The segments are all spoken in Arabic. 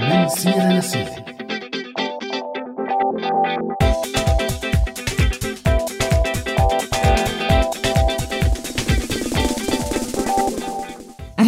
من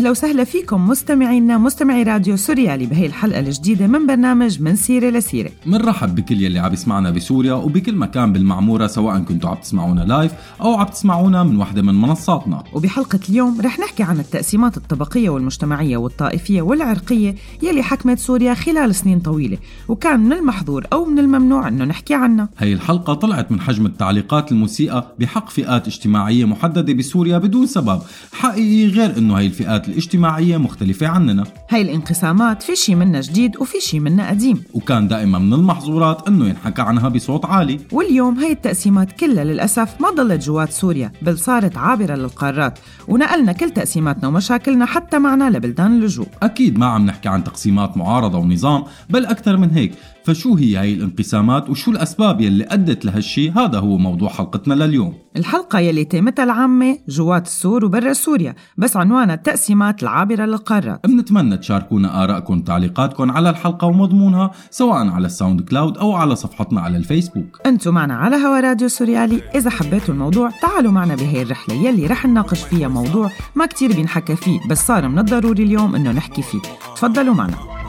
أهلا وسهلا فيكم مستمعينا مستمعي راديو سوريالي بهي الحلقة الجديدة من برنامج من سيرة لسيرة. منرحب بكل يلي عم يسمعنا بسوريا وبكل مكان بالمعمورة سواء كنتوا عم تسمعونا لايف أو عم تسمعونا من وحدة من منصاتنا. وبحلقة اليوم رح نحكي عن التقسيمات الطبقية والمجتمعية والطائفية والعرقية يلي حكمت سوريا خلال سنين طويلة وكان من المحظور أو من الممنوع أنه نحكي عنها. هي الحلقة طلعت من حجم التعليقات المسيئة بحق فئات اجتماعية محددة بسوريا بدون سبب حقيقي غير أنه هي الفئات الاجتماعية مختلفة عننا. هاي الانقسامات في شي منها جديد وفي شي منها قديم. وكان دائما من المحظورات أنه ينحكى عنها بصوت عالي. واليوم هاي التقسيمات كلها للأسف ما ضلت جوات سوريا بل صارت عابرة للقارات. ونقلنا كل تقسيماتنا ومشاكلنا حتى معنا لبلدان اللجوء. أكيد ما عم نحكي عن تقسيمات معارضة ونظام بل أكثر من هيك. فشو هي هاي الانقسامات وشو الأسباب يلي أدت لهالشي؟ هذا هو موضوع حلقتنا لليوم. الحلقة يلي تيمتها العامة جوات السور وبرا سوريا بس عنوانها التقسيمات العابرة للقارات. بنتمنى تشاركونا آرائكم وتعليقاتكم على الحلقة ومضمونها سواء على ال SoundCloud أو على صفحتنا على الفيسبوك. أنتم معنا على هوا راديو سوريالي. إذا حبيتوا الموضوع تعالوا معنا بهي الرحلة يلي رح نناقش فيها موضوع ما كتير بينحكى فيه بس صار من الضروري اليوم إنه نحكي فيه. تفضلوا معنا.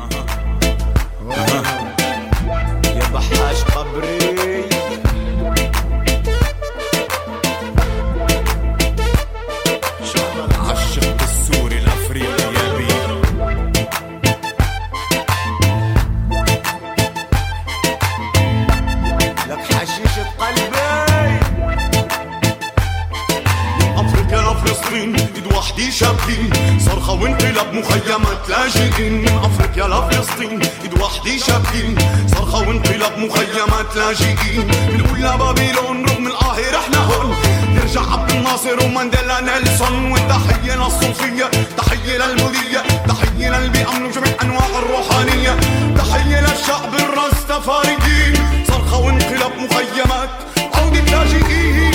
مخيمات لاجئين من أفريقيا لفلسطين إيد وحدي شابين صرخة وانقلاب مخيمات لاجئين بنقول لبابيلون رغم القاهرة إحنا هون. نرجع عبد الناصر ومانديلا نيلسون. والتحية للصوفية تحية للمودية تحية للي بيأمنوا جميع أنواع الروحانية. تحية للشعب الرستفاريين. صرخة وانقلاب مخيمات عودة لاجئين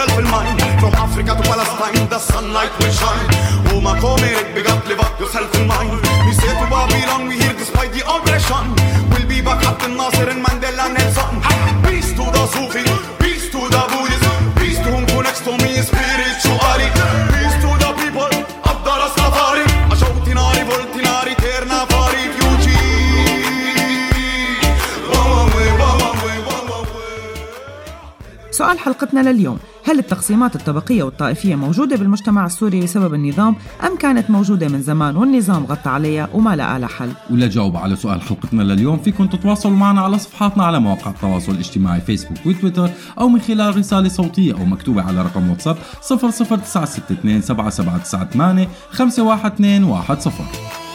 yourself in mind. From Africa to Palestine, the sunlight will shine. Oh, my comrade, big up, live up yourself in mind. We say to Babylon, we here despite the oppression. We'll be back up in Nasser and Mandela Nelson. Peace to the Sufi, peace to the Buddhist, peace to whom connects to me spiritually. Peace to the people of the Rastafari. Ashoutina, revoltina, eterna, fari, سؤال حلقتنا لليوم هل التقسيمات الطبقية والطائفية موجودة بالمجتمع السوري بسبب النظام أم كانت موجودة من زمان والنظام غطى عليها وما لقى لها حل؟ ولجاوب على سؤال حلقتنا لليوم فيكم تتواصلوا معنا على صفحاتنا على مواقع التواصل الاجتماعي فيسبوك وتويتر أو من خلال رسالة صوتية أو مكتوبة على رقم واتساب 00962 7798 512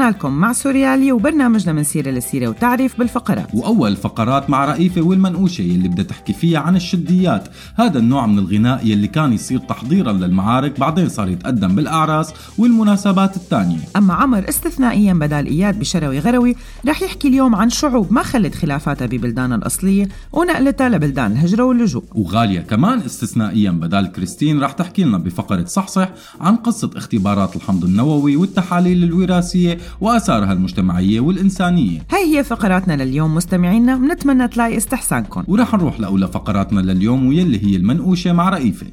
ورجعنا لكم مع سوريالي وبرنامجنا من سيرة لسيرة وتعريف بالفقرات. وأول فقرات مع رئيفة والمنقوشة يلي بدها تحكي فيها عن الشديات. هذا النوع من الغناء يلي كان يصير تحضيرا للمعارك بعدين صار يتقدم بالأعراس والمناسبات الثانية. أما عمر استثنائيا بدال إياد بشروي غروي رح يحكي اليوم عن شعوب ما خلت خلافاتها ببلدانها الأصلية ونقلتها لبلدان الهجرة واللجوء. وغالية كمان استثنائيا بدال كريستين رح تحكي لنا بفقرة صحصح عن قصة اختبارات الحمض النووي والتحاليل الوراثية وآثارها المجتمعية والإنسانية. هاي هي فقراتنا لليوم مستمعينا بنتمنى تلاقي استحسانكم. ورح نروح لأولى فقراتنا لليوم ويلي هي المنقوشة مع رئيفة.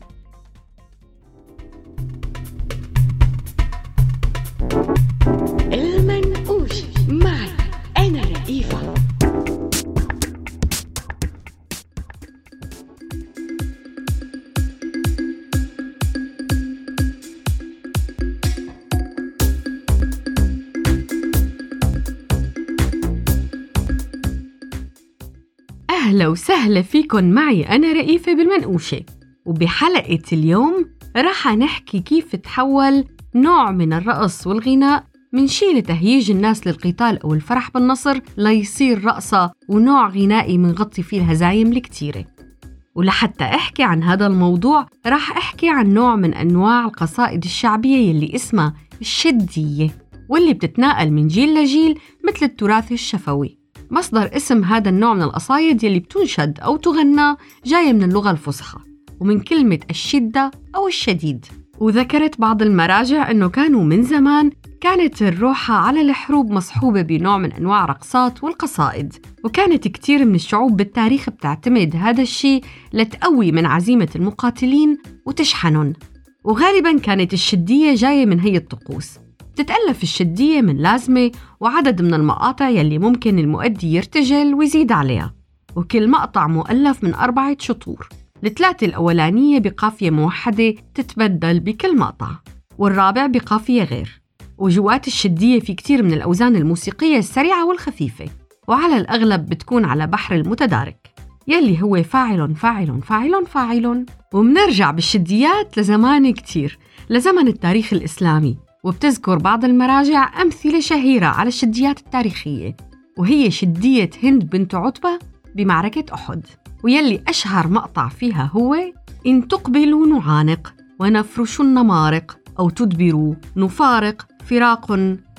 أهلا وسهلا فيكن معي أنا رئيفة بالمنقوشة وبحلقة اليوم راح نحكي كيف تحول نوع من الرقص والغناء من شي لتهييج الناس للقتال أو الفرح بالنصر ليصير رقصة ونوع غنائي منغطي فيه الهزايم الكتيرة. ولحتى أحكي عن هذا الموضوع راح أحكي عن نوع من أنواع القصائد الشعبية يلي اسمها الشدية واللي بتتناقل من جيل لجيل مثل التراث الشفوي. مصدر اسم هذا النوع من القصايد يلي بتنشد أو تغنى جاية من اللغة الفصحى ومن كلمة الشدة أو الشديد. وذكرت بعض المراجع أنه كانوا من زمان كانت الروحة على الحروب مصحوبة بنوع من أنواع رقصات والقصائد وكانت كتير من الشعوب بالتاريخ بتعتمد هذا الشيء لتقوي من عزيمة المقاتلين وتشحنهم. وغالبا كانت الشدية جاية من هي الطقوس. بتتألف الشدية من لازمة وعدد من المقاطع يلي ممكن المؤدي يرتجل ويزيد عليها. وكل مقطع مؤلف من أربعة شطور. الثلاثة الأولانية بقافية موحدة تتبدل بكل مقطع والرابع بقافية غير. وجوات الشدية في كتير من الأوزان الموسيقية السريعة والخفيفة. وعلى الأغلب بتكون على بحر المتدارك يلي هو فاعل فاعل فاعل فاعل. ومنرجع بالشديات لزمان كتير لزمن التاريخ الإسلامي. وبتذكر بعض المراجع أمثلة شهيرة على الشديات التاريخية وهي شدية هند بنت عتبة بمعركة أحد ويلي أشهر مقطع فيها هو إن تقبلوا نعانق ونفرش النمارق أو تدبروا نفارق فراق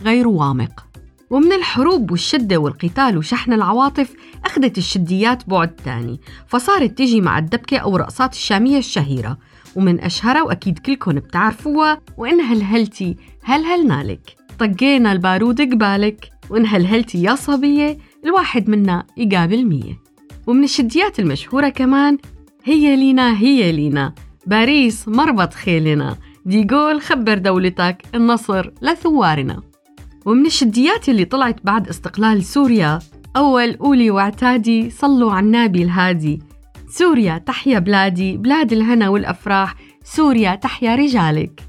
غير وامق. ومن الحروب والشدة والقتال وشحن العواطف أخذت الشديات بعد تاني فصارت تجي مع الدبكة أو رقصات الشامية الشهيرة. ومن أشهرها وأكيد كلكم بتعرفوها وإن هلهلتي هلهلنا لك طقينا البارود قبالك وإن هلهلتي يا صبية الواحد منا يقابل مية. ومن الشديات المشهورة كمان هي لينا هي لينا. باريس مربط خيلنا. ديغول خبر دولتك النصر لثوارنا. ومن الشديات اللي طلعت بعد استقلال سوريا أول قولي واعتادي صلوا على النبي الهادي. سوريا تحيا بلادي بلاد الهنا والأفراح سوريا تحيا رجالك.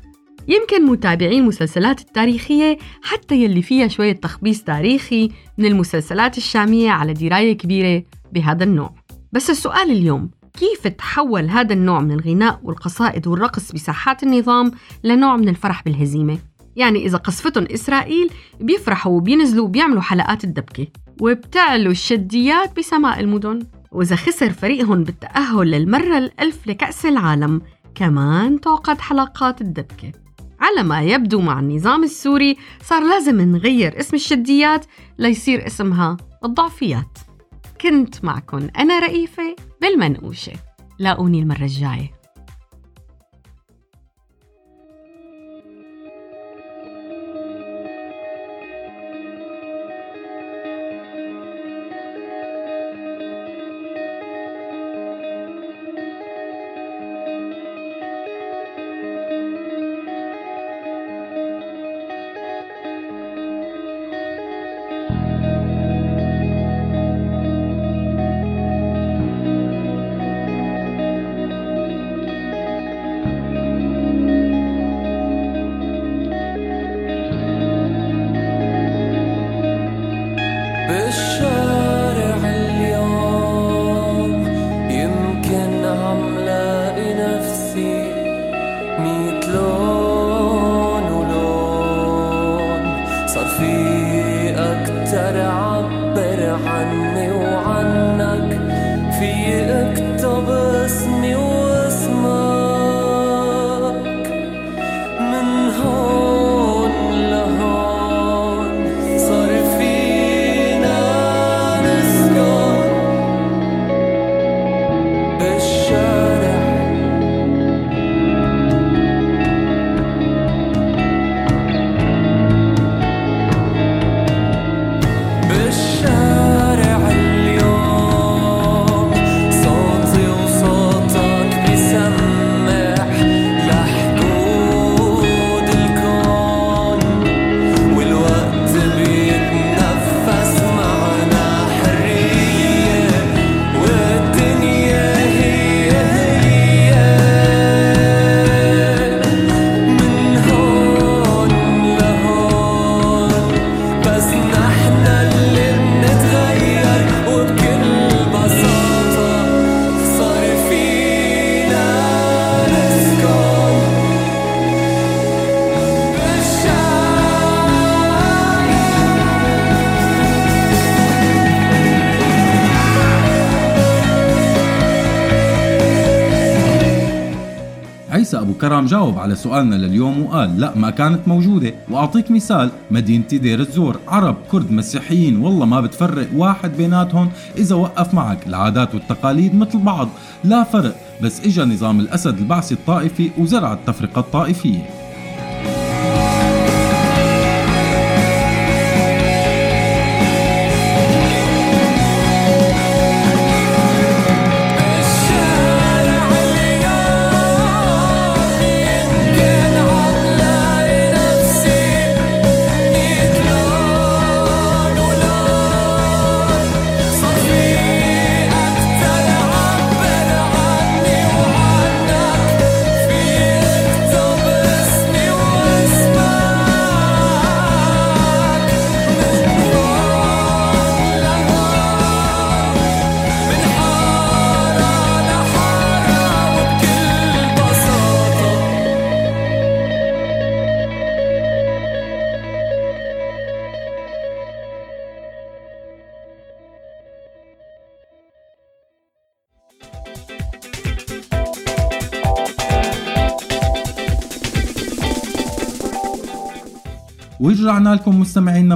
يمكن متابعين المسلسلات التاريخية حتى يلي فيها شوية تخبيص تاريخي من المسلسلات الشامية على دراية كبيرة بهذا النوع. بس السؤال اليوم كيف تحول هذا النوع من الغناء والقصائد والرقص بساحات النظام لنوع من الفرح بالهزيمة؟ يعني إذا قصفتهم إسرائيل بيفرحوا وبينزلوا وبيعملوا حلقات الدبكة. وبتعلو الشديات بسماء المدن. وإذا خسر فريقهم بالتأهل للمرة الألف لكأس العالم كمان تعقد حلقات الدبكة. على ما يبدو مع النظام السوري صار لازم نغير اسم الشديات ليصير اسمها الضعفيات. كنت معكم أنا رئيفة بالمنقوشة. لاقوني المرة الجاية. على سؤالنا لليوم وقال لا ما كانت موجودة. وأعطيك مثال مدينتي دير الزور عرب كرد مسيحيين والله ما بتفرق واحد بيناتهم إذا وقف معك. العادات والتقاليد مثل بعض لا فرق بس إجا نظام الأسد البعثي الطائفي وزرع التفرقة الطائفية.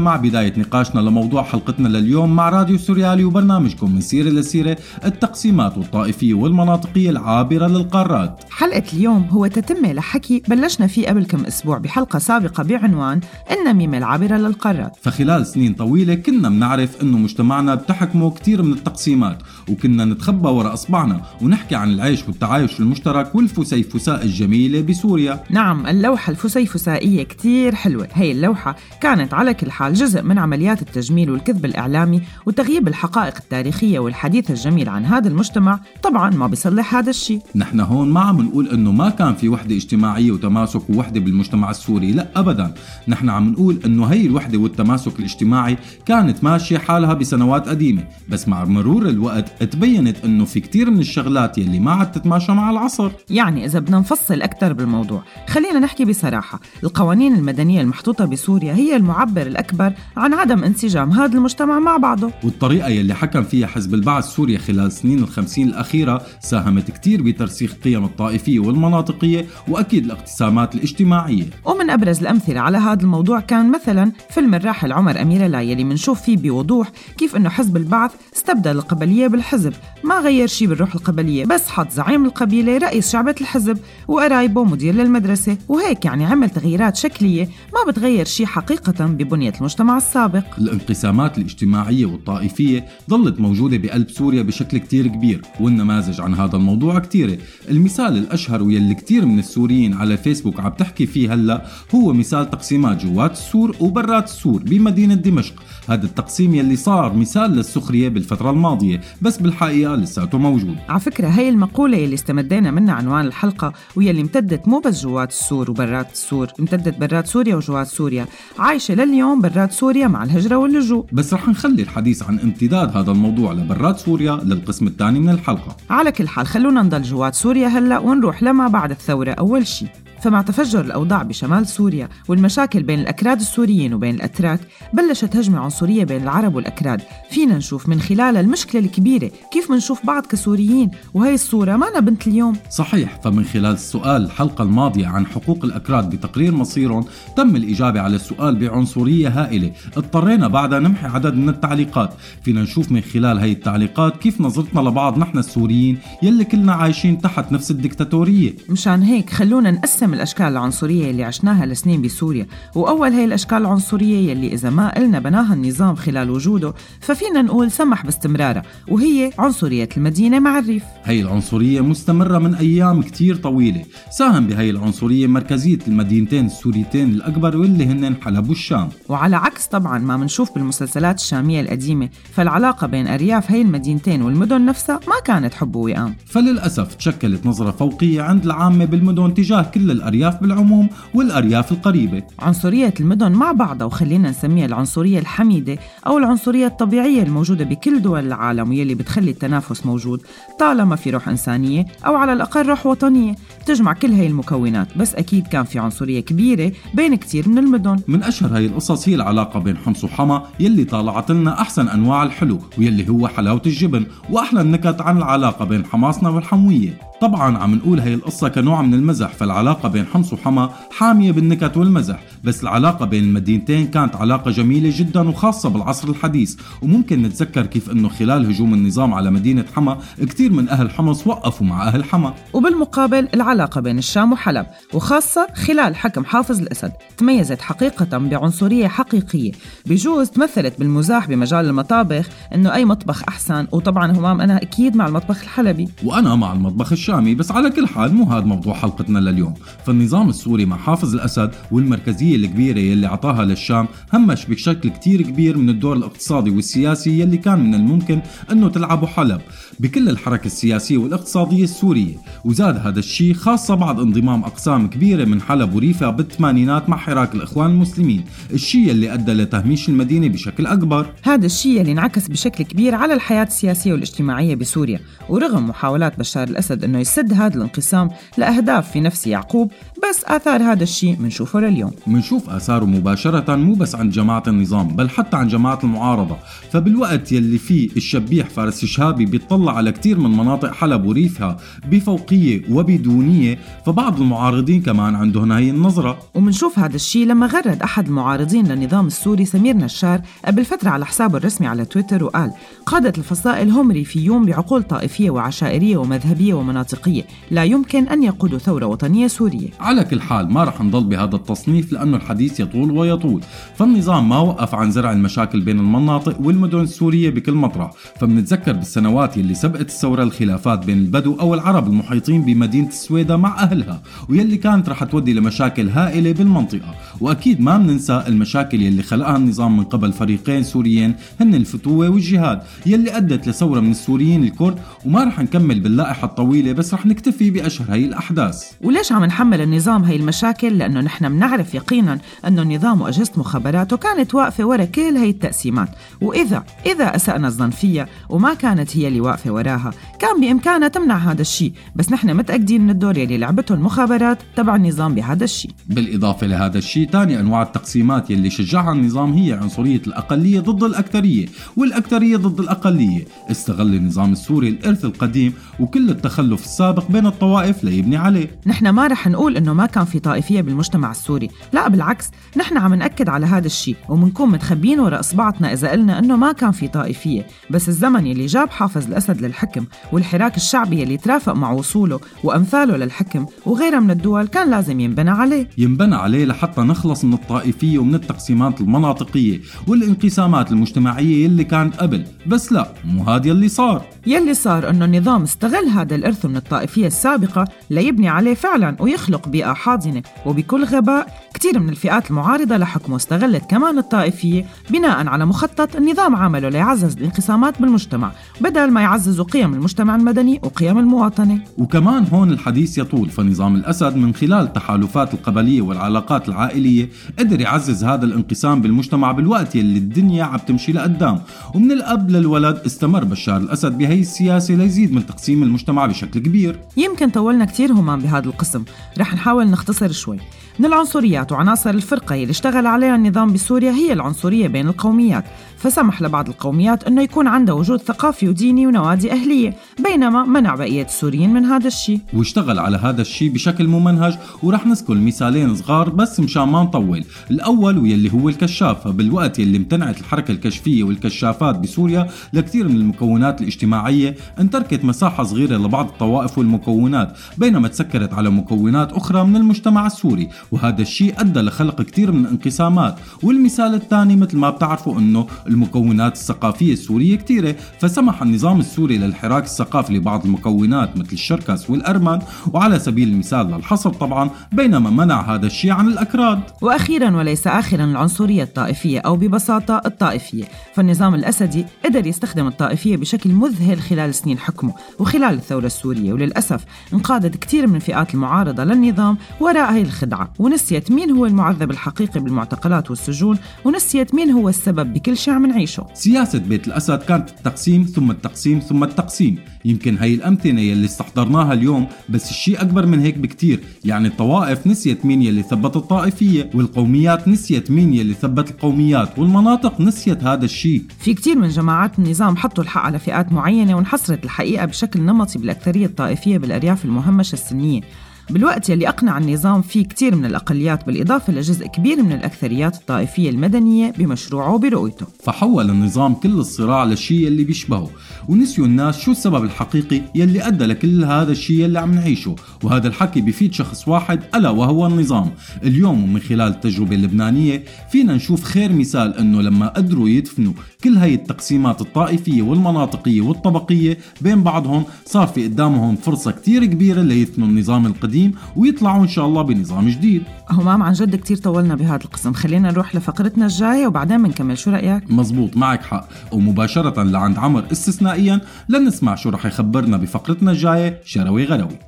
مع بداية نقاشنا لموضوع حلقتنا لليوم مع راديو سوريالي وبرنامجكم من سيرة لسيرة التقسيمات الطائفية والمناطقية العابرة للقارات. حلقة اليوم هو تتمة لحكي بلشنا فيه قبل كم أسبوع بحلقة سابقة بعنوان النميمة العابرة للقارات. فخلال سنين طويلة كنا بنعرف إنه مجتمعنا بتحكمه كتير من التقسيمات وكنا نتخبى وراء أصبعنا ونحكي عن العيش والتعايش المشترك والفسيفساء الجميلة بسوريا. نعم اللوحة الفسيفسائية كتير حلوة. هي اللوحة كانت على كل حال جزء من عمليات التجميل والكذب الإعلامي وتغييب الحقائق التاريخية والحديث الجميل عن هذا المجتمع طبعا ما بيصلح هذا الشيء. نحن هون ما عم نقول إنه ما كان في وحدة اجتماعية وتماسك ووحدة بالمجتمع السوري لا ابدا. نحن عم نقول إنه هي الوحدة والتماسك الاجتماعي كانت ماشية حالها بسنوات قديمة. بس مع مرور الوقت تبينت إنه في كتير من الشغلات يلي ما عاد تتماشى مع العصر. يعني إذا بدنا نفصل أكثر بالموضوع خلينا نحكي بصراحة القوانين المدنية المحطوطة بسوريا هي المعبر الأكبر عن عدم انسجام هذا المجتمع مع بعضه. والطريقة يلي حكم فيها حزب البعث سوريا خلال سنين الخمسين الأخيرة ساهمت كتير بترسيخ قيم الطائفية والمناطقية وأكيد الاقتسامات الاجتماعية. ومن أبرز الأمثلة على هذا الموضوع كان مثلا فيلم الراحل عمر أميرة لا يلي منشوف فيه بوضوح كيف أنه حزب البعث استبدل القبلية بالحزب ما غير شيء بالروح القبلية بس حط زعيم القبيلة رئيس شعبة الحزب وقرايبه مدير للمدرسة وهيك يعني عمل تغييرات شكلية ما بتغير شيء حقيقة ببنية المجتمع. السابق. الانقسامات الاجتماعية والطائفية ظلت موجودة بقلب سوريا بشكل كتير كبير والنماذج عن هذا الموضوع كتيرة. المثال الأشهر واللي كتير من السوريين على الفيسبوك عم تحكي فيه هلأ هو مثال تقسيمات جوات السور وبرات السور بمدينة دمشق. هذا التقسيم يلي صار مثال للسخرية بالفترة الماضية بس بالحقيقة لساته موجود. على فكرة هي المقولة يلي استمدينا منها عنوان الحلقة ويلي امتدت مو بس جوات السور وبرات السور امتدت برات سوريا وجوات سوريا. عايشة لليوم برات سوريا مع الهجرة واللجوء. بس رح نخلي الحديث عن امتداد هذا الموضوع لبرات سوريا للقسم الثاني من الحلقة. على كل حال خلونا نضل جوات سوريا هلأ ونروح لما بعد الثورة أول شي. فمع تفجر الأوضاع بشمال سوريا والمشاكل بين الأكراد السوريين وبين الأتراك بلشت هجمة عنصرية بين العرب والأكراد. فينا نشوف من خلالها المشكلة الكبيرة كيف منشوف بعض كسوريين وهي الصورة مانا بنت اليوم. صحيح فمن خلال السؤال الحلقة الماضية عن حقوق الأكراد بتقرير مصيرهم تم الإجابة على السؤال بعنصرية هائلة. اضطرينا بعدها نمحي عدد من التعليقات. فينا نشوف من خلال هي التعليقات كيف نظرتنا لبعض نحن السوريين يلي كلنا عايشين تحت نفس الدكتاتورية. مشان هيك خلونا نقسم الأشكال العنصرية اللي عشناها لسنين بسوريا وأول هي الأشكال العنصرية يلي إذا ما قلنا بناها النظام خلال وجوده ففينا نقول سمح باستمرارها وهي عنصرية المدينة مع الريف. هي العنصرية مستمرة من أيام كتير طويلة ساهم بهي العنصرية مركزية المدينتين السوريتين الأكبر واللي هن حلب والشام. وعلى عكس طبعا ما منشوف بالمسلسلات الشامية القديمة فالعلاقة بين أرياف هي المدينتين والمدن نفسها ما كانت حب ووئام. فللأسف تشكلت نظرة فوقية عند العامة بالمدن تجاه كل الأرياف بالعموم والأرياف القريبة. عنصرية المدن مع بعضها وخلينا نسميها العنصرية الحميدة أو العنصرية الطبيعية الموجودة بكل دول العالم واللي بتخلي التنافس موجود طالما في روح إنسانية أو على الأقل روح وطنية. بتجمع كل هاي المكونات بس أكيد كان في عنصرية كبيرة بين كتير من المدن. من أشهر هاي القصص هي العلاقة بين حمص وحما يلي طالعت لنا أحسن أنواع الحلو ويلي هو حلاوة الجبن وأحلى النكت عن العلاقة بين حماصنا والحموية. طبعا عم نقول هي القصة كنوع من المزح فالعلاقة بين حمص وحما حامية بالنكت والمزح بس العلاقة بين المدينتين كانت علاقة جميلة جدا وخاصة بالعصر الحديث. وممكن نتذكر كيف إنه خلال هجوم النظام على مدينة حما كثير من أهل حمص وقفوا مع أهل حما وبالمقابل العلاقة بين الشام وحلب وخاصة خلال حكم حافظ الأسد تميزت حقيقة بعنصرية حقيقية. بجوز تمثلت بالمزاح بمجال المطابخ إنه أي مطبخ أحسن وطبعا همام أنا أكيد مع المطبخ الحلبي. وأنا مع المطبخ الشامي بس على كل حال مو هذا موضوع حلقتنا لليوم. فالنظام السوري مع حافظ الأسد والمركزية الكبيرة يلي اعطاها للشام همش بشكل كتير كبير من الدور الاقتصادي والسياسي يلي كان من الممكن إنه تلعبه حلب بكل الحركة السياسية والاقتصادية السورية. وزاد هذا الشيء خاصة بعد انضمام أقسام كبيرة من حلب وريفا بالثمانينات مع حراك الإخوان المسلمين الشيء اللي أدى لتهميش المدينة بشكل أكبر. هذا الشيء اللي انعكس بشكل كبير على الحياة السياسية والاجتماعية بسوريا. ورغم محاولات بشار الأسد أنه يسد هذا الانقسام لأهداف في نفس يعقوب بس آثار هذا الشيء منشوفه لليوم. منشوف آثاره مباشرة مو بس عند جماعة النظام بل حتى عن جماعة المعارضة. فبالوقت يلي فيه الشبيح فارس الشهابي بيطلع على كتير من مناطق حلب وريفها بفوقية وبدونية فبعض المعارضين كمان عندهم هي النظرة. ومنشوف هذا الشيء لما غرد أحد المعارضين للنظام السوري سمير نشار قبل فترة على حسابه الرسمي على تويتر وقال قادة الفصائل هم ريفيون بعقول طائفية وعشائرية ومذهبية ومناطقية. لا يمكن أن يقودوا ثورة وطنية سورية. على كل حال ما رح نضل بهذا التصنيف لأنه الحديث يطول ويطول. فالنظام ما وقف عن زرع المشاكل بين المناطق والمدن السورية بكل مطرح. فبنتذكر بالسنوات يلي سبقت الثورة الخلافات بين البدو أو العرب المحيطين بمدينة السويدة مع أهلها واللي كانت رح تودي لمشاكل هائلة بالمنطقة. وأكيد ما بننسى المشاكل يلي خلقها النظام من قبل فريقين سوريين هن الفتوة والجهاد يلي أدت لثورة من السوريين الكرد. وما رح نكمل باللائحة الطويلة بس رح نكتفي بأشهر هي الأحداث. وليش عم نحمل النظام هي المشاكل؟ لأنه نحن بنعرف يقينا أنه النظام وأجهزة مخابراته كانت واقفة ورا كل هي التقسيمات. وإذا إذا أسأنا الظن فيها وما كانت هي اللي واقفة وراها كان بإمكانها تمنع هذا الشيء. بس نحن متأكدين من الدور يلي لعبته المخابرات تبع النظام بهذا الشيء. بالإضافة لهذا الشيء ثاني أنواع التقسيمات يلي شجعها النظام هي عنصرية الأقلية ضد الأكثرية. والأكثرية ضد الأقلية استغل النظام السوري الإرث القديم وكل التخلف السابق بين الطوائف ليبني عليه. نحن ما رح نقول إنه ما كان في طائفية بالمجتمع السوري، لا بالعكس، نحن عم نأكد على هذا الشيء ومنكون متخبين وراء اصبعتنا إذا قلنا إنه ما كان في طائفية، بس الزمن يلي جاب حافظ الأسد للحكم والحراك الشعبي يلي ترافق مع وصوله وأمثاله للحكم وغيرها من الدول كان لازم ينبنى عليه. ينبنى عليه لحتى نخلص من الطائفية ومن التقسيمات المناطقية والانقسامات المجتمعية يلي كانت قبل. بس لا مو هذا يلي صار. يلي صار إنه النظام استغل هذا الإرث من الطائفية السابقة ليبني عليه فعلا ويخلق بيئة حاضنة وبكل غباء كثير من الفئات المعارضة لحكمه استغلت كمان الطائفيه بناء على مخطط النظام عمله ليعزز الانقسامات بالمجتمع بدل ما يعززوا قيم المجتمع المدني وقيم المواطنة. وكمان هون الحديث يطول فنظام الأسد من خلال تحالفات القبلية والعلاقات العائلية قدر يعزز هذا الانقسام بالمجتمع بالوقت يلي الدنيا عم تمشي لقدام. ومن الأب للولد استمر بشار الأسد بهي السياسة ليزيد من تقسيم المجتمع بشكل كبير. يمكن طولنا كتير همام بهذا القسم. رح نحاول نختصر شوي. من العنصريات وعناصر الفرقة اللي اشتغل عليها النظام بسوريا هي العنصرية بين القوميات. فسمح لبعض القوميات أنه يكون عندها وجود ثقافي وديني ونوادي أهلية بينما منع بقية السوريين من هذا الشيء. واشتغل على هذا الشيء بشكل ممنهج ورح نذكر مثالين صغار بس مشان ما نطول. الأول واللي هو الكشاف بالوقت يلي امتنعت الحركة الكشفية والكشافات بسوريا لكثير من المكونات الاجتماعية انتركت مساحة صغيرة لبعض الطوائف والمكونات بينما تسكرت على مكونات أخرى من المجتمع السوري. وهذا الشيء أدى لخلق كثير من الانقسامات. والمثال الثاني مثل ما بتعرفوا أنه المكونات الثقافية السورية كثيرة فسمح النظام السوري للحراك الثقافي لبعض المكونات مثل الشركس والأرمن وعلى سبيل المثال للحصر طبعا بينما منع هذا الشيء عن الأكراد. وأخيرا وليس آخرا العنصرية الطائفية أو ببساطة الطائفية. فالنظام الأسدي قدر يستخدم الطائفية بشكل مذهل خلال سنين حكمه وخلال الثورة السورية. وللأسف انقادت كثير من فئات المعارضة للنظام وراء هي الخدعة. ونسيت مين هو المعذب الحقيقي بالمعتقلات والسجون ونسيت مين هو السبب بكل شيء عم نعيشه سياسة بيت الأسد كانت التقسيم ثم التقسيم ثم التقسيم. يمكن هي الأمثلة يلي استحضرناها اليوم بس الشيء أكبر من هيك بكتير. يعني الطوائف نسيت مين يلي ثبت الطائفية والقوميات نسيت مين يلي ثبت القوميات والمناطق نسيت هذا الشيء. في كتير من جماعات النظام حطوا الحق على فئات معينة وانحصرت الحقيقة بشكل نمطي بالأكثرية الطائفية بالأرياف المهمشة السنية. بالوقت يلي أقنع النظام فيه كتير من الأقليات بالإضافة لجزء كبير من الأكثريات الطائفية المدنية بمشروعه وبرؤيته. فحول النظام كل الصراع للشيء اللي بيشبهه ونسيوا الناس شو السبب الحقيقي يلي أدى لكل هذا الشيء يلي عم نعيشه وهذا الحكي بفيد شخص واحد ألا وهو النظام. اليوم ومن خلال التجربة اللبنانية فينا نشوف خير مثال أنه لما قدروا يدفنوا كل هاي التقسيمات الطائفية والمناطقية والطبقية بين بعضهم صار في قدامهم فرصة كتير كبيرة ليدفنوا النظام القديم ويطلعوا إن شاء الله بنظام جديد. همام عن جد كتير طولنا بهذا القسم. خلينا نروح لفقرتنا الجاية وبعدين بنكمل. شو رأيك؟ مزبوط معك حق. ومباشرة لعند عمر استثنائيا لنسمع شو رح يخبرنا بفقرتنا الجاية شروي غروي.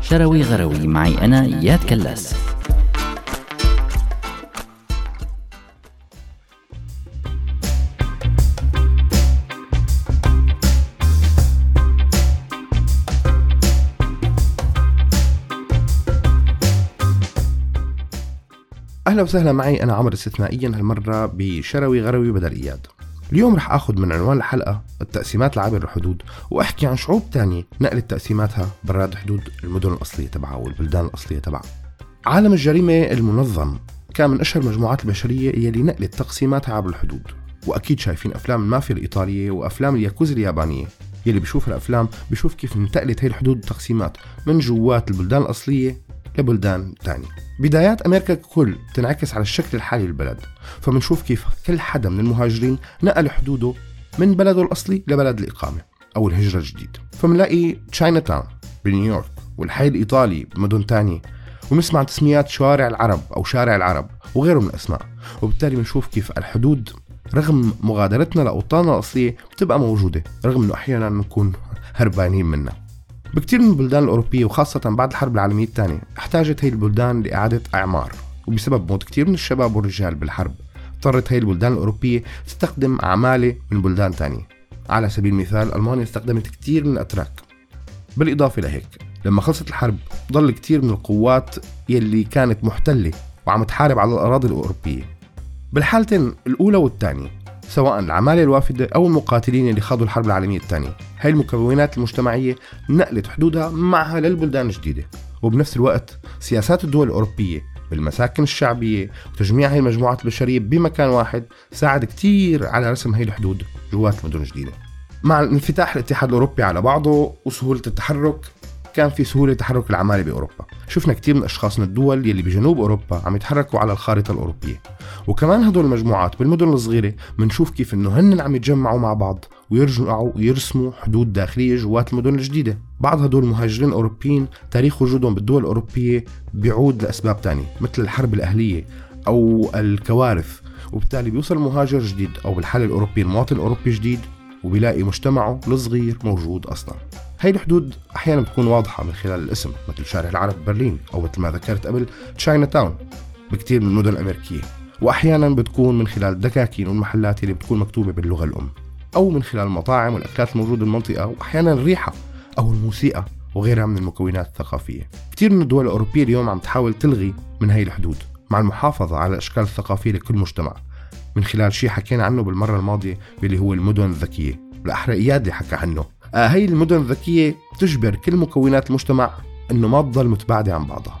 شروي غروي معي أنا إياد كلاس. وسهلا معي. أنا عمر استثنائيا هالمرة بشروي غروي بدل إياد. اليوم رح آخذ من عنوان الحلقة التقسيمات العابر الحدود وأحكي عن شعوب تانية نقلت تقسيماتها براد حدود المدن الأصلية تبعها والبلدان الأصلية تبعها. عالم الجريمة المنظم كان من أشهر المجموعات البشرية يلي نقلت تقسيماتها عبر الحدود وأكيد شايفين أفلام المافيا الإيطالية وأفلام الياكوزا اليابانية. يلي بيشوف الأفلام بيشوف كيف انتقلت هي الحدود التقسيمات من جوات البلدان الأصلية لبلدان تانية بدايات أمريكا ككل تنعكس على الشكل الحالي للبلد فمنشوف كيف كل حدا من المهاجرين نقل حدوده من بلده الأصلي لبلد الإقامة أو الهجرة الجديد. فمنلاقي تشاينا تاون بنيويورك والحي الإيطالي بمدن تانية ونسمع تسميات شوارع العرب أو شارع العرب وغيره من الأسماء. وبالتالي بنشوف كيف الحدود رغم مغادرتنا لأوطاننا الأصلية بتبقى موجودة رغم أنه أحيانا نكون هربانين منها. بكثير من البلدان الأوروبية وخاصة بعد الحرب العالمية الثانية احتاجت هي البلدان لإعادة إعمار وبسبب موت كثير من الشباب والرجال بالحرب اضطرت هي البلدان الأوروبية تستخدم عمالة من بلدان ثانية. على سبيل المثال ألمانيا استخدمت كثير من الأتراك. بالإضافة لهيك لما خلصت الحرب ضل كثير من القوات يلي كانت محتلة وعم تحارب على الأراضي الأوروبية. بالحالتين الأولى والثانية سواء العمالة الوافدة أو المقاتلين اللي خاضوا الحرب العالمية الثانية. هاي المكونات المجتمعية نقلت حدودها معها للبلدان الجديدة. وبنفس الوقت سياسات الدول الأوروبية بالمساكن الشعبية وتجميع هاي المجموعات البشرية بمكان واحد ساعد كتير على رسم هاي الحدود جوات المدن الجديدة مع انفتاح الاتحاد الأوروبي على بعضه وسهولة التحرك كان في سهولة تحرك العمالة بأوروبا. شفنا كتير من أشخاص من الدول يلي بجنوب أوروبا عم يتحركوا على الخارطة الأوروبية. وكمان هدول المجموعات بالمدن الصغيرة بنشوف كيف إنه هن عم يتجمعوا مع بعض ويرجعوا ويرسموا حدود داخلية جوات المدن الجديدة. بعض هدول المهاجرين الأوروبيين تاريخ وجودهم بالدول الأوروبية بيعود لأسباب تانية مثل الحرب الأهلية أو الكوارث. وبالتالي بيوصل مهاجر جديد أو بالحالة الأوروبية المواطن الأوروبي جديد وبيلاقي مجتمعه الصغير موجود أصلا. هاي الحدود أحيانا بتكون واضحة من خلال الاسم مثل شارع العرب برلين أو مثل ما ذكرت قبل تشاينا تاون بكثير من المدن الأمريكية. وأحيانا بتكون من خلال الدكاكين والمحلات اللي بتكون مكتوبة باللغة الأم. أو من خلال المطاعم والأكلات الموجودة بالمنطقة وأحيانا الريحة أو الموسيقى وغيرها من المكونات الثقافية. كثير من الدول الأوروبية اليوم عم تحاول تلغي من هاي الحدود مع المحافظة على الأشكال الثقافية لكل مجتمع. من خلال شيء حكينا عنه بالمرة الماضية اللي هو المدن الذكية. بالأحرى إياد اللي حكى عنه. هي المدن الذكية تجبر كل مكونات المجتمع أنه ما تضل متباعدة عن بعضها.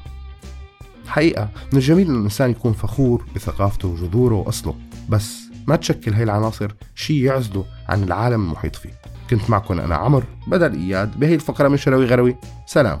حقيقة من الجميل أن الإنسان يكون فخور بثقافته وجذوره وأصله بس ما تشكل هاي العناصر شيء يعزله عن العالم المحيط فيه. كنت معكم أنا عمر بدل إياد بهي الفقرة من شروي غروي. سلام.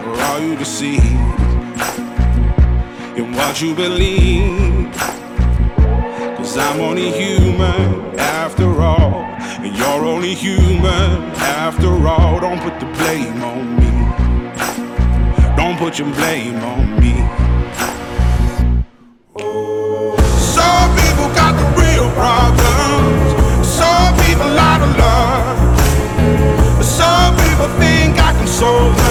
are you deceived in what you believe? Cause I'm only human after all. And you're only human after all. Don't put the blame on me. Don't put your blame on me. Some people got the real problems. Some people out of love. Some people think I can solve them.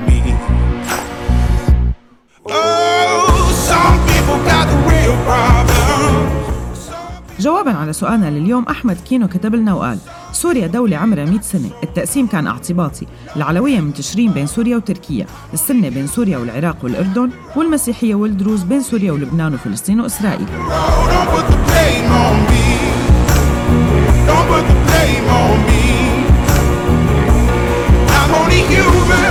جوابا على سؤالنا لليوم أحمد كينو كتب لنا وقال سوريا دولة عمرها 100 سنة التقسيم كان اعتباطي العلوية منتشرين بين سوريا وتركيا السنة بين سوريا والعراق والأردن والمسيحية والدروز بين سوريا ولبنان وفلسطين وإسرائيل. Don't put the blame on me. I'm only human.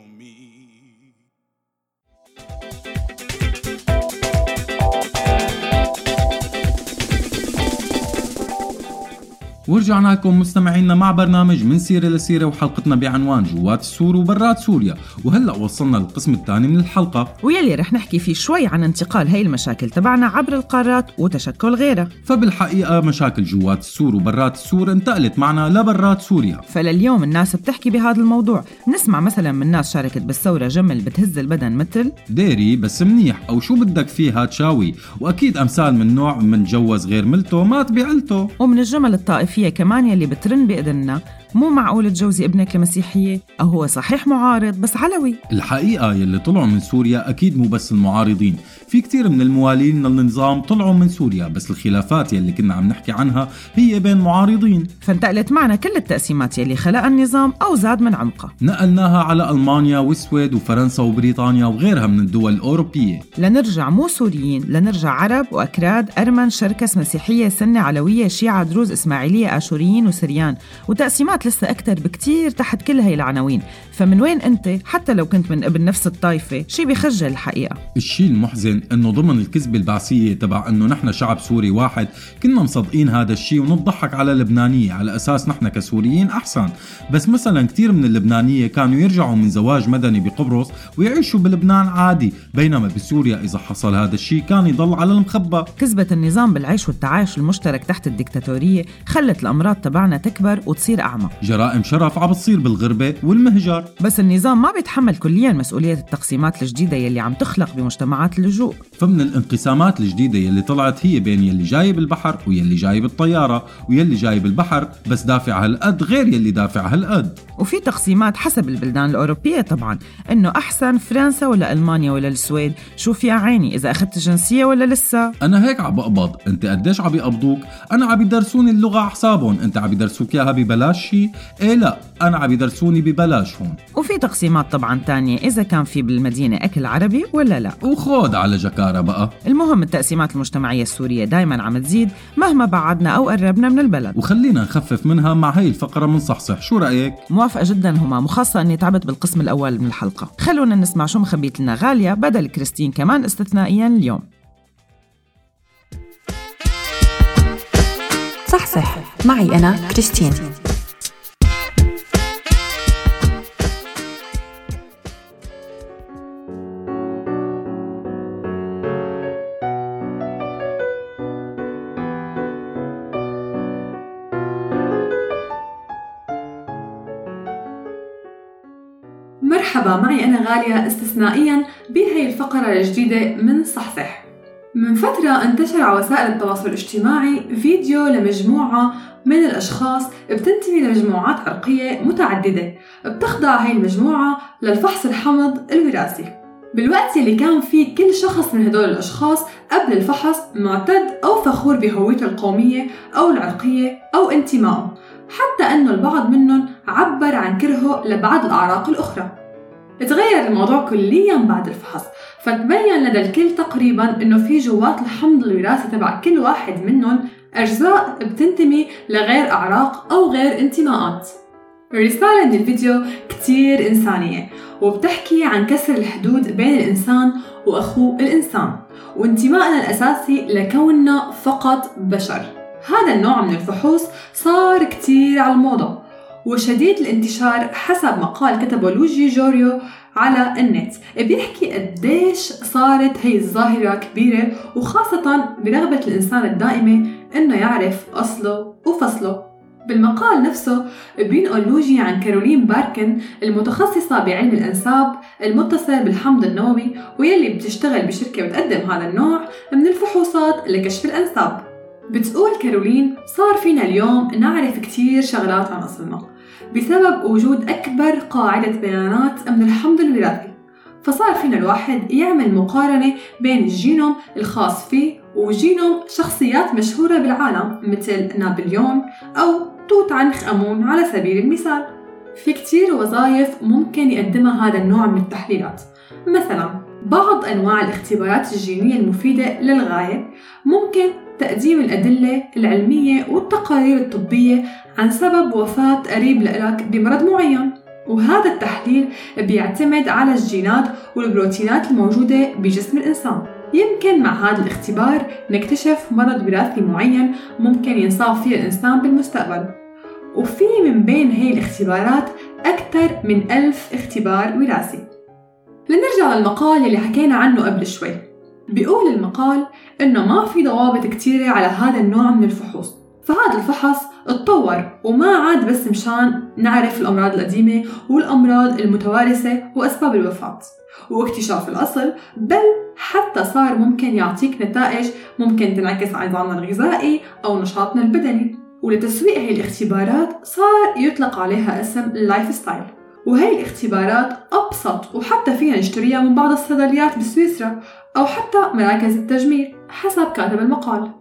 ورجعنا لكم مستمعينا مع برنامج من سيرة لسيرة وحلقتنا بعنوان جوات السور وبرات سوريا. وهلأ وصلنا للقسم الثاني من الحلقة. ويلي رح نحكي فيه شوي عن انتقال هاي المشاكل تبعنا عبر القارات وتشكل غيرها. فبالحقيقة مشاكل جوات السور وبرات السور انتقلت معنا لبرات سوريا. فلليوم الناس بتحكي بهذا الموضوع. نسمع مثلا من ناس شاركت بالثورة جمل بتهز البدن مثل ديري بس منيح أو شو بدك فيها تشاوي؟ وأكيد أمثال من نوع من جوز غير ملته مات بعيلته ومن الجمل الطائفية كمان يلي بترن بإذننا. مو معقول تجوزي ابنك لمسيحية؟ أو هو صحيح معارض بس علوي. الحقيقة يلي طلعوا من سوريا أكيد مو بس المعارضين. في كتير من الموالين للنظام طلعوا من سوريا بس الخلافات يلي كنا عم نحكي عنها هي بين معارضين. فانتقلت معنا كل التقسيمات يلي خلقها النظام أو زاد من عمقها نقلناها على ألمانيا والسويد وفرنسا وبريطانيا وغيرها من الدول الأوروبية. لنرجع مو سوريين لنرجع عرب وأكراد أرمن شركس مسيحية سنة علوية شيعة دروز إسماعيلية آشوريين وسريان. وتقسيمات لسه أكتر بكتير تحت كل هاي العناوين. فمن وين أنت؟ حتى لو كنت من ابن نفس الطائفة شي بخجل الحقيقة. الشيء المحزن إنه ضمن الكذبة البعثية تبع إنه نحن شعب سوري واحد كنا مصدقين هذا الشيء ونضحك على اللبنانية على أساس نحن كسوريين أحسن. بس مثلا كثير من اللبنانية كانوا يرجعوا من زواج مدني بقبرص ويعيشوا بلبنان عادي بينما بسوريا إذا حصل هذا الشيء كان يضل على المخبى كذبة النظام بالعيش والتعايش المشترك تحت الدكتاتورية خلت الأمراض تبعنا تكبر وتصير أعمى جرائم شرف عم بتصير بالغربة والمهجر. بس النظام ما بيتحمل كليا مسؤولية التقسيمات الجديدة يلي عم تخلق بمجتمعات اللجوء. فمن الانقسامات الجديدة يلي طلعت هي بين يلي جاي بالبحر ويلي جاي بالطيارة ويلي جاي بالبحر بس دافع هالقد غير يلي دافع هالقد. وفي تقسيمات حسب البلدان الأوروبية طبعا إنه أحسن فرنسا ولا ألمانيا ولا السويد؟ شوف يا عيني إذا أخذت جنسية ولا لسه؟ أنا هيك عم بقبض. أنت قديش عم يقبضوك أنا عم يدرسوني اللغة حسابهم. أنت عم يدرسوك إياها ببلاش شي؟ إيه لا أنا عم يدرسوني ببلاش هون. وفي تقسيمات طبعا تانية إذا كان في بالمدينة أكل عربي ولا لا. وخود على جكارة بقى. المهم التقسيمات المجتمعية السورية دايما عم تزيد مهما بعدنا أو قربنا من البلد. وخلينا نخفف منها مع هي الفقرة من صحصح. شو رأيك؟ موافقة جدا هما وخاصة أني تعبت بالقسم الأول من الحلقة. خلونا نسمع شو مخبيت لنا غالية بدل كريستين كمان استثنائيا اليوم. صح صح معي أنا كريستين. معي أنا غالية استثنائيا بهي الفقرة الجديدة من صحصح. من فترة انتشر على وسائل التواصل الاجتماعي فيديو لمجموعة من الأشخاص بتنتمي لمجموعات عرقية متعددة بتخضع هاي المجموعة للفحص الحمض الوراثي. بالوقت اللي كان فيه كل شخص من هدول الأشخاص قبل الفحص معتد أو فخور بهويته القومية أو العرقية أو انتمائه حتى أنه البعض منهم عبر عن كرهه لبعض الأعراق الأخرى. تغير الموضوع كليا بعد الفحص فتبين لدى الكل تقريبا إنه في جوات الحمض الوراثي تبع كل واحد منهم أجزاء بتنتمي لغير أعراق أو غير انتماءات. الرسالة من الفيديو كتير إنسانية وبتحكي عن كسر الحدود بين الإنسان وأخوه الإنسان وانتمائنا الأساسي لكوننا فقط بشر. هذا النوع من الفحوص صار كتير على الموضة وشديد الانتشار حسب مقال كتبه لوجي جوريو على النت. بيحكي قديش صارت هي الظاهرة كبيرة وخاصة برغبة الإنسان الدائمة إنه يعرف أصله وفصله. بالمقال نفسه بينقل لوجي عن كارولين باركن المتخصصة بعلم الأنساب المتصل بالحمض النووي ويلي بتشتغل بشركة بتقدم هذا النوع من الفحوصات لكشف الأنساب. بتقول كارولين صار فينا اليوم نعرف كتير شغلات عن أصلنا بسبب وجود أكبر قاعدة بيانات من الحمض الوراثي فصار فينا الواحد يعمل مقارنة بين الجينوم الخاص فيه وجينوم شخصيات مشهورة بالعالم مثل نابليون أو توت عنخ أمون على سبيل المثال. في كتير وظائف ممكن يقدمها هذا النوع من التحليلات. مثلا بعض أنواع الاختبارات الجينية المفيدة للغاية ممكن تقديم الأدلة العلمية والتقارير الطبية عن سبب وفاة قريب لك بمرض معين. وهذا التحليل بيعتمد على الجينات والبروتينات الموجودة بجسم الإنسان. يمكن مع هذا الاختبار نكتشف مرض وراثي معين ممكن ينصاب فيه الإنسان بالمستقبل. وفي من بين هي الاختبارات أكثر من ألف اختبار وراثي. لنرجع للمقال اللي حكينا عنه قبل شوي. بيقول المقال إنه ما في ضوابط كتيرة على هذا النوع من الفحوص. فهذا الفحص اتطور وما عاد بس مشان نعرف الأمراض القديمة والأمراض المتوارثة وأسباب الوفاة. واكتشاف الأصل بل حتى صار ممكن يعطيك نتائج ممكن تنعكس على نظامنا الغذائي أو نشاطنا البدني. ولتسويق هي الاختبارات صار يطلق عليها اسم ال lifestyle وهي الاختبارات أبسط وحتى فينا نشتريها من بعض الصيدليات بسويسرا. أو حتى مراكز التجميل حسب كاتب المقال.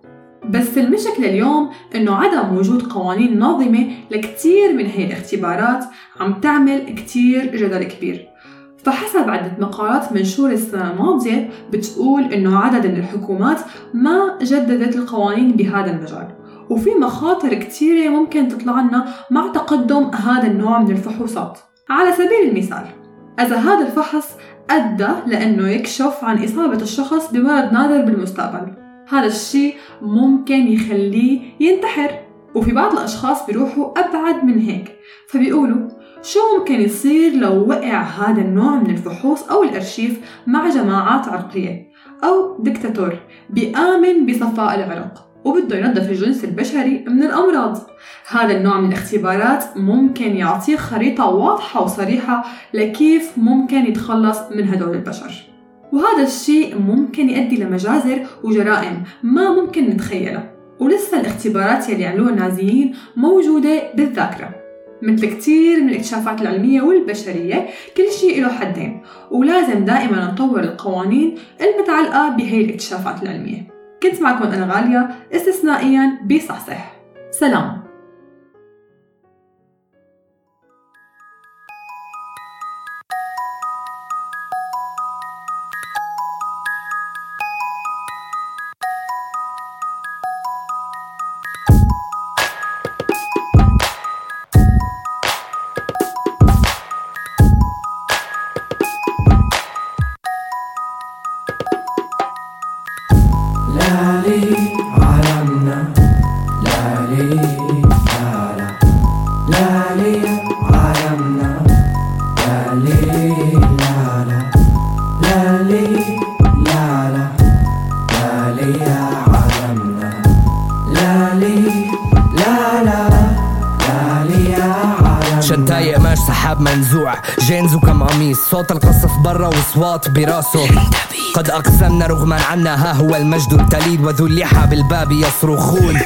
بس المشكلة اليوم إنه عدم وجود قوانين ناظمة لكتير من هي الاختبارات عم تعمل كتير جدل كبير. فحسب عدة مقالات منشورة السنة الماضية بتقول إنه عدد من الحكومات ما جددت القوانين بهذا المجال. وفي مخاطر كتيرة ممكن تطلع لنا مع تقدم هذا النوع من الفحوصات. على سبيل المثال إذا هذا الفحص أدى لأنه يكشف عن إصابة الشخص بمرض نادر بالمستقبل. هذا الشيء ممكن يخليه ينتحر وفي بعض الأشخاص بيروحوا أبعد من هيك. فبيقولوا شو ممكن يصير لو وقع هذا النوع من الفحوص أو الأرشيف مع جماعات عرقية أو دكتاتور بيآمن بصفاء العرق؟ وبده ينظف الجنس البشري من الأمراض. هذا النوع من الاختبارات ممكن يعطيه خريطة واضحة وصريحة لكيف ممكن يتخلص من هدول البشر. وهذا الشيء ممكن يؤدي لمجازر وجرائم ما ممكن نتخيلها. ولسه الاختبارات يلي عملوها النازيين موجودة بالذاكرة. مثل كتير من الاكتشافات العلمية والبشرية كل شيء له حدين. ولازم دائما نطور القوانين المتعلقة بهي الاكتشافات العلمية. كنت معكم أنا غالية استثنائيا بصحصح. سلام. يا عالمنا. لا لا سحاب منزوع. جينز وكم قميص. صوت القصف برا وصوات براسه. قد أقسمنا رغما عنا. ها هو المجد التليد وذو اللحى بالباب يصرخون.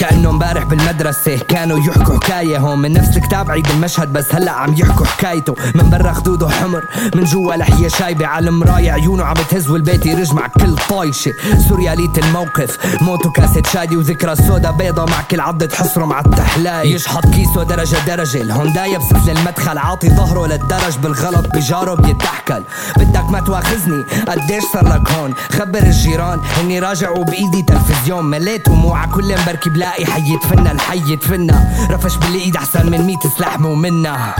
كأنه امبارح بالمدرسة. كانوا يحكوا حكاية هون من نفس الكتاب عيد المشهد بس هلأ عم يحكوا حكايته. من برا خدوده حمر من جوا لحية شايبة. على المراية عيونه عم تهز والبيت يرجمع كل طايشة. سوريالية الموقف موتو كاسة شادي وذكرى سودا بيضة مع كل عضة حصرة مع التحلاي يشحط كيسه درجة درجة. الهوندايا بسقف المدخل عاطي ظهره للدرج بالغلط. بجاره بيتحكل. بدك ما تواخذني. قديش صار لك هون؟ خبر الجيران. إني راجع وبإيدي تلفزيون. مليت وموعى. كل مبركي بلاقي حي يدفنا الحي يدفنا رفش بالإيد أحسن من ميت سلاح مو منا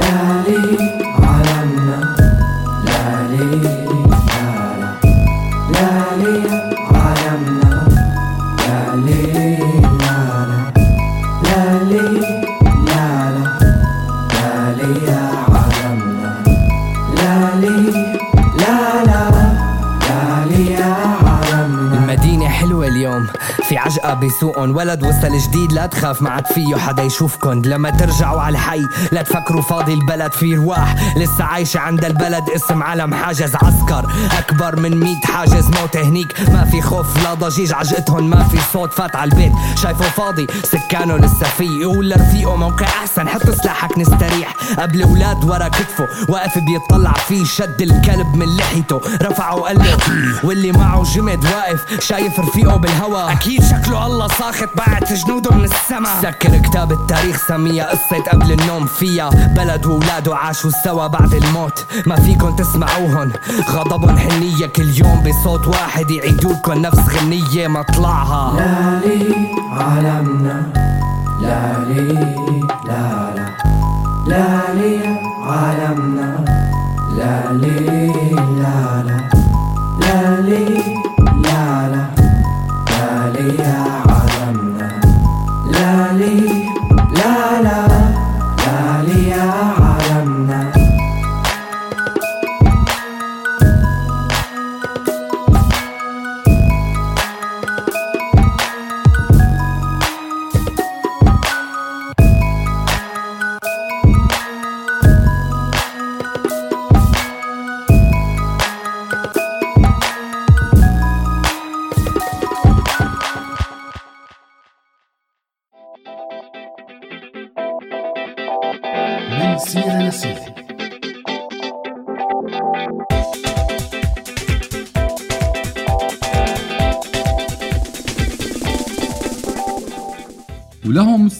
لالي عالمنا لالي اليوم. في عجقة بسوقن ولد وصل جديد لا تخاف ما عاد فيه حدا يشوفكن. لما ترجعوا على الحي لا تفكروا فاضي البلد في رواح لسه عايشة عند البلد اسم علم حاجز عسكر. أكبر من ميت حاجز موت هنيك. ما في خوف لا ضجيج عجقتهن ما في صوت فات على البيت. شايفه فاضي سكانه لسه فيه. يقول لرفيقه موقع أحسن حط سلاحك نستريح. قبل أولاد ورا كتفه. واقف بيطلع فيه شد الكلب من لحيته. رفعه وقال له واللي معه جمد واقف. شايف رفيقه بالهوا. أكيد شكله الله ساخط بعت جنوده من السما. سكر كتاب التاريخ سميها قصة قبل النوم فيها. بلد وولاده عاشوا سوا بعد الموت. ما فيكن تسمعوهن. غضبهم حنية كل يوم بصوت واحد يعيدولكن نفس غنية مطلعها لالي عالمنا لالي لالا لالي عالمنا لالي لالا لالي يا عالمنا لالي لالا لالي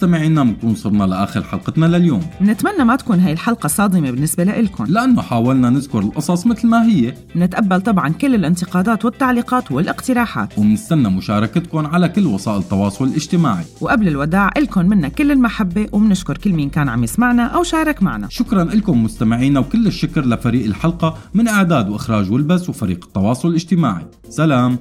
مستمعينا بنكون صرنا لآخر حلقتنا لليوم. نتمنى ما تكون هاي الحلقة صادمة بالنسبة لإلكم. لأنه حاولنا نذكر القصص مثل ما هي. نتقبل طبعا كل الانتقادات والتعليقات والاقتراحات. ومنستنى مشاركتكم على كل وسائل التواصل الاجتماعي. وقبل الوداع إلكم منا كل المحبة وبنشكر كل مين كان عم يسمعنا أو شارك معنا. شكرا لكم مستمعينا وكل الشكر لفريق الحلقة من إعداد وإخراج والبث وفريق التواصل الاجتماعي. سلام.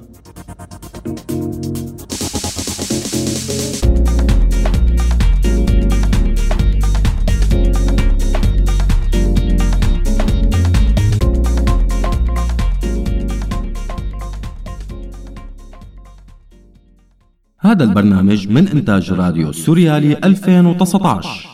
هذا البرنامج من إنتاج راديو سوريالي 2019